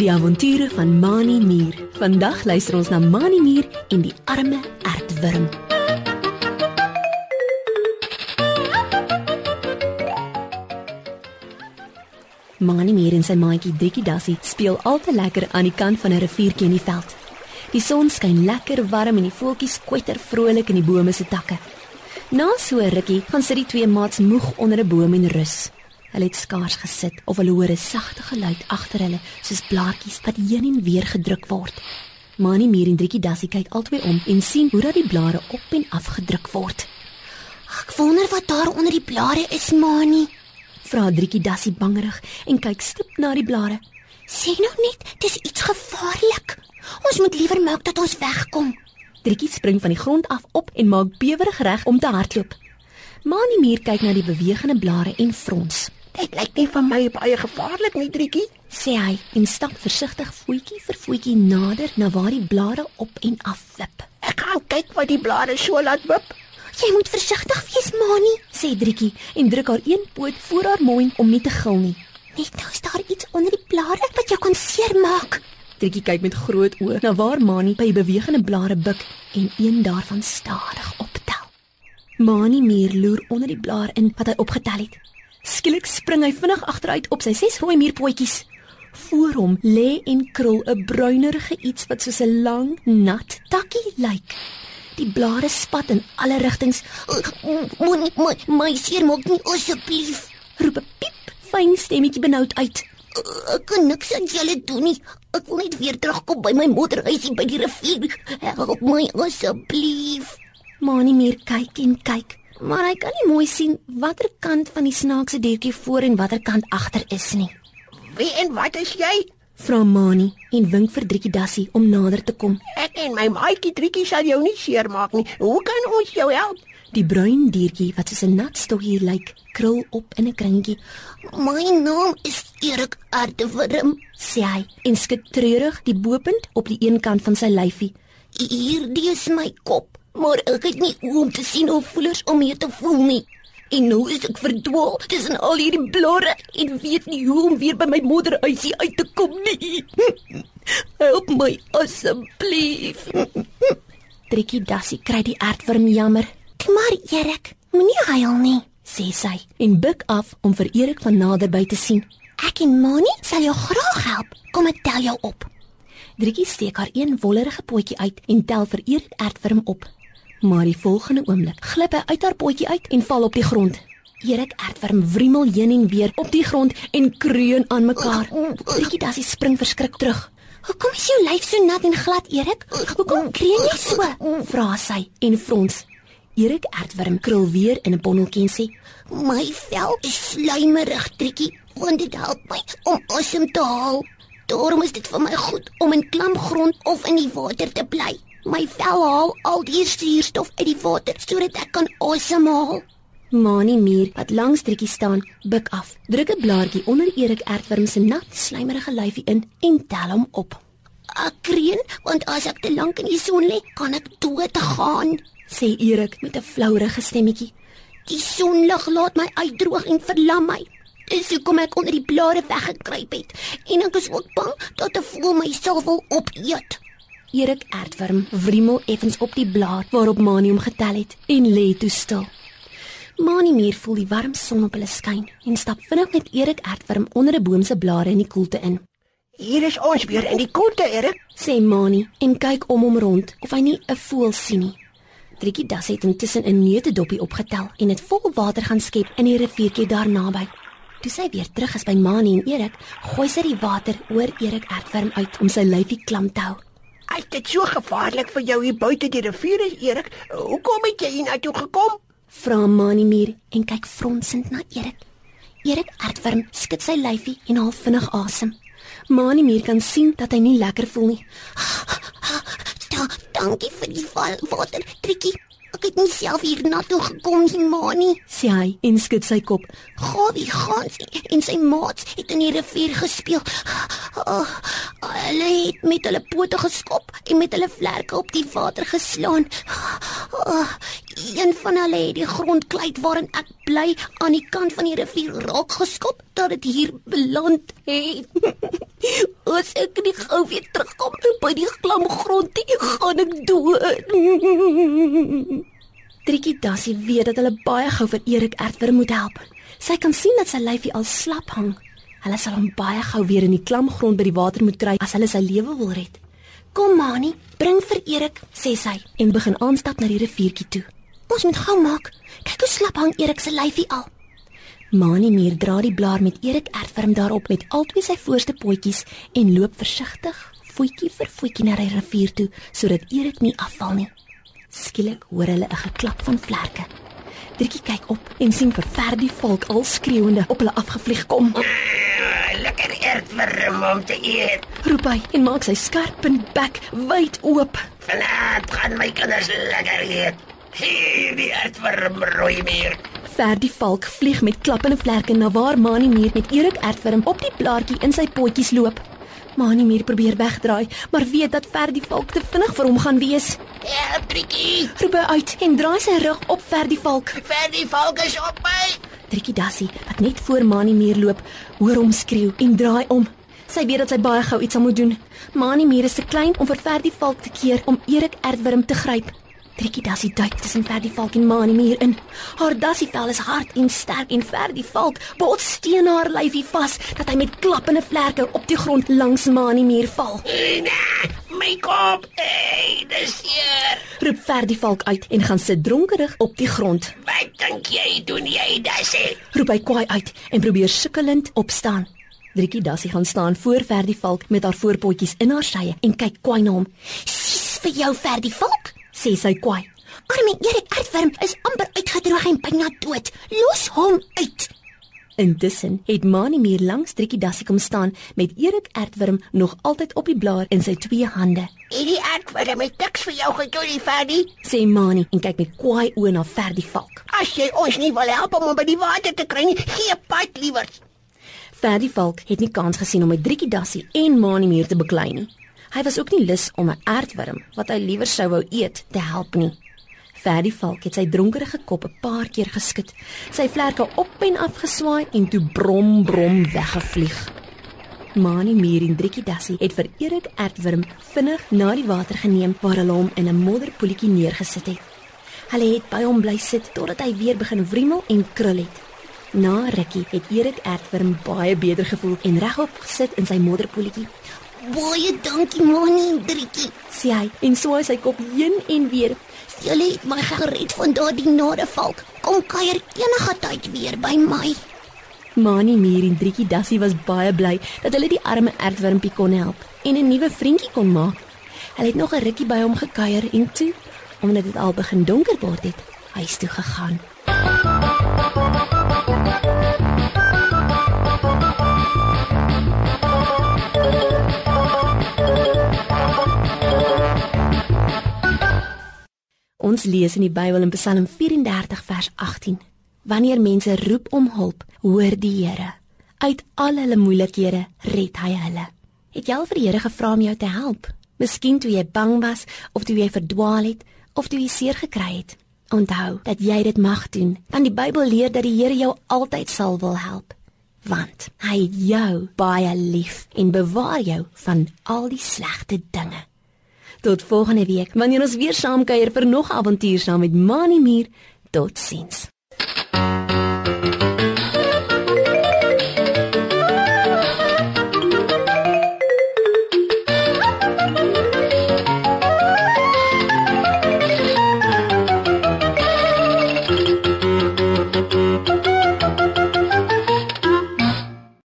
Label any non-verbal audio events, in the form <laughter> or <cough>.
Die avonture van Mani Mier. Vandag luister ons na Mani Mier en die arme aardwurm. Mani Mier en sy maatjie Driekie Dassie speel al te lekker aan die kant van 'n riviertjie in die veld. Die son skyn lekker warm en die voeltjies kwetter vrolik in die bome se takke. Na so 'n rukkie gaan sit die twee maats moeg onder 'n boom en rus. Hulle het skaars gesit of hulle hoor 'n sagte geluid agter hulle, soos blaartjies wat heen en weer gedruk word. Mani Mier en Driekie Dassie kyk albei om en sien hoe dat die blare op en af gedruk word. Ek wonder wat daar onder die blare is, Mani. Vra Driekie Dassie bangerig en kyk stip na die blare. Sê nou net, dis iets gevaarlik. Ons moet liewer maak dat ons wegkom. Driekie spring van die grond af op en maak bewerig reg om te hardloop. Mani Mier kyk na die bewegende blare en frons. Dit lyk nie vir my baie gevaarlik nie, Driekie. sê hy en stap versigtig voetjie vir voetjie nader na waar die blare op en af wip. Ek gaan kyk wat die blare so laat wip. Jy moet versigtig wees, Mani. Sê Driekie en druk haar een poot voor haar mond om nie te gil nie. Net nou is daar iets onder die blare wat jou kan seermaak. Driekie kyk met groot oë na waar Mani by bewegende blare buik en een daarvan stadig optel. Mani Mier loer onder die blaar in wat hy opgetel het. Skielik spring hy vinnig agteruit op sy ses rooi muurpotjies. Voor hom lê en krul 'n bruinerige iets wat soos 'n lang, nat takkie lyk. Die blare spat in alle rigtings. Moenie my my seermaak nie asseblief. Roep 'n piep, fyn stemmetjie benoud uit. Ek kan niks aan julle doen nie. Ek wil net weer terugkom by my moederhuisie by die rivier. Help my asseblief. Mani Mier kyk en kyk, maar hy kan nie mooi sien watter kant van die snaakse diertjie voor en watter kant agter is nie. Wie en wat is jy? Vra Mani en wink vir Driekie Dassie om nader te kom. Ek en my maatjie Driekie sal jou nie seermaak nie. Hoe kan ons jou help? Die bruin diertjie wat soos 'n nat stokkie lyk, krul op in 'n kringetjie, My naam is Erik Aardewurm. sê hy en skud treurig die bopunt op die een kant van sy lyfie. Hierdie is my kop, maar ek het nie oë om te sien of voelers om hier te voel nie. En nou is ek verdwaal tussen al hierdie blare en weet nie hoe om weer by my moederhuisie uit te kom nie. <laughs> Help my asseblief. Driekie Dassie kry die aardwurm jammer, Maar Erik, moenie huil nie. sê sy en buig af om vir Erik van naderby te sien. Ek en Mani sal jou graag help. Kom ek tel jou op. Driekie steek haar een wollerige potjie uit en tel vir Erik aardwurm op. Maar die volgende oomblik glip hy uit haar potjie uit en val op die grond. Erik aardwurm wriemel heen en weer op die grond en kreun aan mekaar. Driekie Dassie spring verskrik terug. Hoekom is jou lyf so nat en glad, Erik? Hoekom kreun jy so? Vra sy en frons. Erik aardwurm krul weer in 'n bonneltjie en sê: My vel is slijmerig, Trikkie, want dit help my om asem te haal. Daarom is dit vir my goed om in klam grond of in die water te bly. My vel haal al die suurstof uit die water sodat ek kan asemhaal. Mani Mier wat langs Driekie staan, buig af, druk 'n blaartjie onder Erik aardwurm se nat, slijmerige lyfie in en tel hom op. Ek kreun want as ek te lank in die son lê, kan ek dood gaan. Sê Erik met 'n flouerige stemmetjie. Die sonlig laat my uitdroog en verlam my. Dis hoekom ek onder die blare weggekruip het en ek is ook bang dat 'n voël my sal wil opeet. Erik aardwurm wriemel effens op die blaar waarop Mani hom getel het en lê toe stil. Mani Mier voel die warm son op hulle skyn en stap vinnig met Erik aardwurm onder 'n boom se blare in die koelte in. Hier is ons weer in die koelte, Erik. Sê Mani en kyk om hom rond of hy nie 'n voël sien nie. Driekie Das het intussen 'n neutedoppie opgetel en dit vol water gaan skep in die riviertjie daar naby. Toe sy weer terug is by Mani en Erik, gooi sy die water oor Erik aardwurm uit om sy lyfie klam te hou. As dit so gevaarlik vir jou hier buite die rivier is, Erik, hoekom het jy hier na toe gekom? Vra Mani Mier en kyk fronsend na Erik. Erik aardwurm skud sy lyfie en haal vinnig asem. Mani Mier kan sien dat hy nie lekker voel nie. Da, dankie vir die val water, Trikkie. Ek het nie self hier na toe gekom nie, Mani. sê hy en skud sy kop. Gawie Gansie en sy maats het in die rivier gespeel. Oh, hulle het met hulle pote geskop en met hulle vlerke op die water geslaan. Oh, een van hulle het die grondkluit waarin ek bly aan die kant van die rivier raak geskop dat dit hier beland het. <laughs> As ek nie gou weer terugkom by die klam grond nie, gaan ek dood. <laughs> Trikkie Dassie weet dat hulle baie gou vir Erik Ertwer moet help. Sy kan sien dat sy lyfie al slap hang. Hulle sal hom baie gou weer in die klam grond by die water moet kry as hulle sy lewe wil red. Kom Mani, bring vir Erik, sê sy. En begin aanstap na die riviertjie toe. Ons moet gou maak. Kyk hoe slap hang Erik se lyfie al. Mani Muur dra die blaar met Erik Ertwerm daarop met albei sy voorste potjies en loop versigtig, voetjie vir voetjie na die rivier toe sodat Erik nie afval nie. Skielik hoor hulle 'n geklap van vlerke. Driekie kyk op en sien vir Verdie Valk al skreeuende op hulle afgevlieg kom. Lekker ertworm om te eet. Roep hy en maak sy skerp bek wyd oop. Vanaand gaan my kinders lekker eet. Hier die ertworm rooi meer. Verdie Valk vlieg met klappende vlerke na waar Mani Muur met Erik Ertwerm op die blaartjie in sy potjies loop. Mani Muur probeer wegdraai, maar weet dat Verdie Valk te vinnig vir hom gaan wees. Help, Trikkie. Roep hy uit en draai sy rug op Verdie Valk. Ver die valk is op my. Trikkie Dassie, wat net voor Mani Muur loop, hoor hom skreeu en draai om. Sy weet dat sy baie gou iets moet doen. Mani Muur is te klein om vir Verdie Valk te keer om Erik Ertwerm te gryp. Trikkie Dassie duik tussen Verdie Valk en Mani Muur in. Haar Dassie vel is hard en sterk en Verdie Valk bots steen haar lyfie vas dat hy met klappende vlerke op die grond langs Mani Muur val. Nee, my kop. Hey, dis hier. Roep Verdie Valk uit en gaan sit dronkerig op die grond. Wat dink jy doen jy dasie? roep hy kwaai uit en probeer sukkelend opstaan. Driekie Dassie gaan staan voor Verdie Valk met haar voorpotjies in haar sye en kyk kwaai na hom. Sis vir jou Verdie Valk. Sê sy kwaai. Arme Erik Ertworm is amper uitgedroog en byna dood. Los hom uit. Intussen het Mani meer langs Driekie Dassie kom staan met Erik Ertworm nog altyd op die blaar in sy twee hande. Hierdie ertworm het niks vir jou gedoen, Verdie. Sê Mani en kyk met kwaai oë na Verdie Valk. As jy ons nie wil help om hom by die water te kry nie, gee pad liewers. Verdie Valk het nie kans gesien om met Driekie Dassie en Mani meer te beklei nie. Hy was ook nie lus om 'n aardworm wat hy liewer sou wou eet te help nie. Verdie Valk het sy dronkerige kop 'n paar keer geskud, sy vlerke op en af geswaai en toe brom brom weggevlieg. Mani Mier en Driekie Dassie het vir Erik Ertworm vinnig na die water geneem waar hulle hom in 'n modderpoeltjie neergesit het. Hulle het by hom bly sit totdat hy weer begin wriemel en krul het. Na rukkie het Erik Ertworm baie beter gevoel en regop gesit in sy modderpoeltjie. Baie dankie Mani en Driekie. Sê hy en swaai sy kop heen en weer. Julle het my gered van daardie nare valk. Kom kuier enige tyd weer by my. Mani Mier en Driekie Dassie was baie bly dat hulle die arme ertwormpie kon help en 'n nuwe vriendjie kon maak. Hulle het nog 'n rukkie by hom gekuier en toe, omdat dit al begin donker word het, huis toe gegaan. Ons lees in die Bybel in Psalm 34 vers 18. Wanneer mense roep om hulp, hoor die Here. Uit al hulle moeilikhede red hy hulle. Het jy al vir die Here gevra om jou te help? Miskien toe jy bang was of toe jy verdwaal het of toe jy seer gekry het. Onthou dat jy dit mag doen, want die Bybel leer dat die Here jou altyd sal wil help. Want hy het jou baie lief en bewaar jou van al die slegte dinge. Tot volgende week wanneer ons weer saam kuier vir nog avontuur saam met Mani Muur. Totsiens.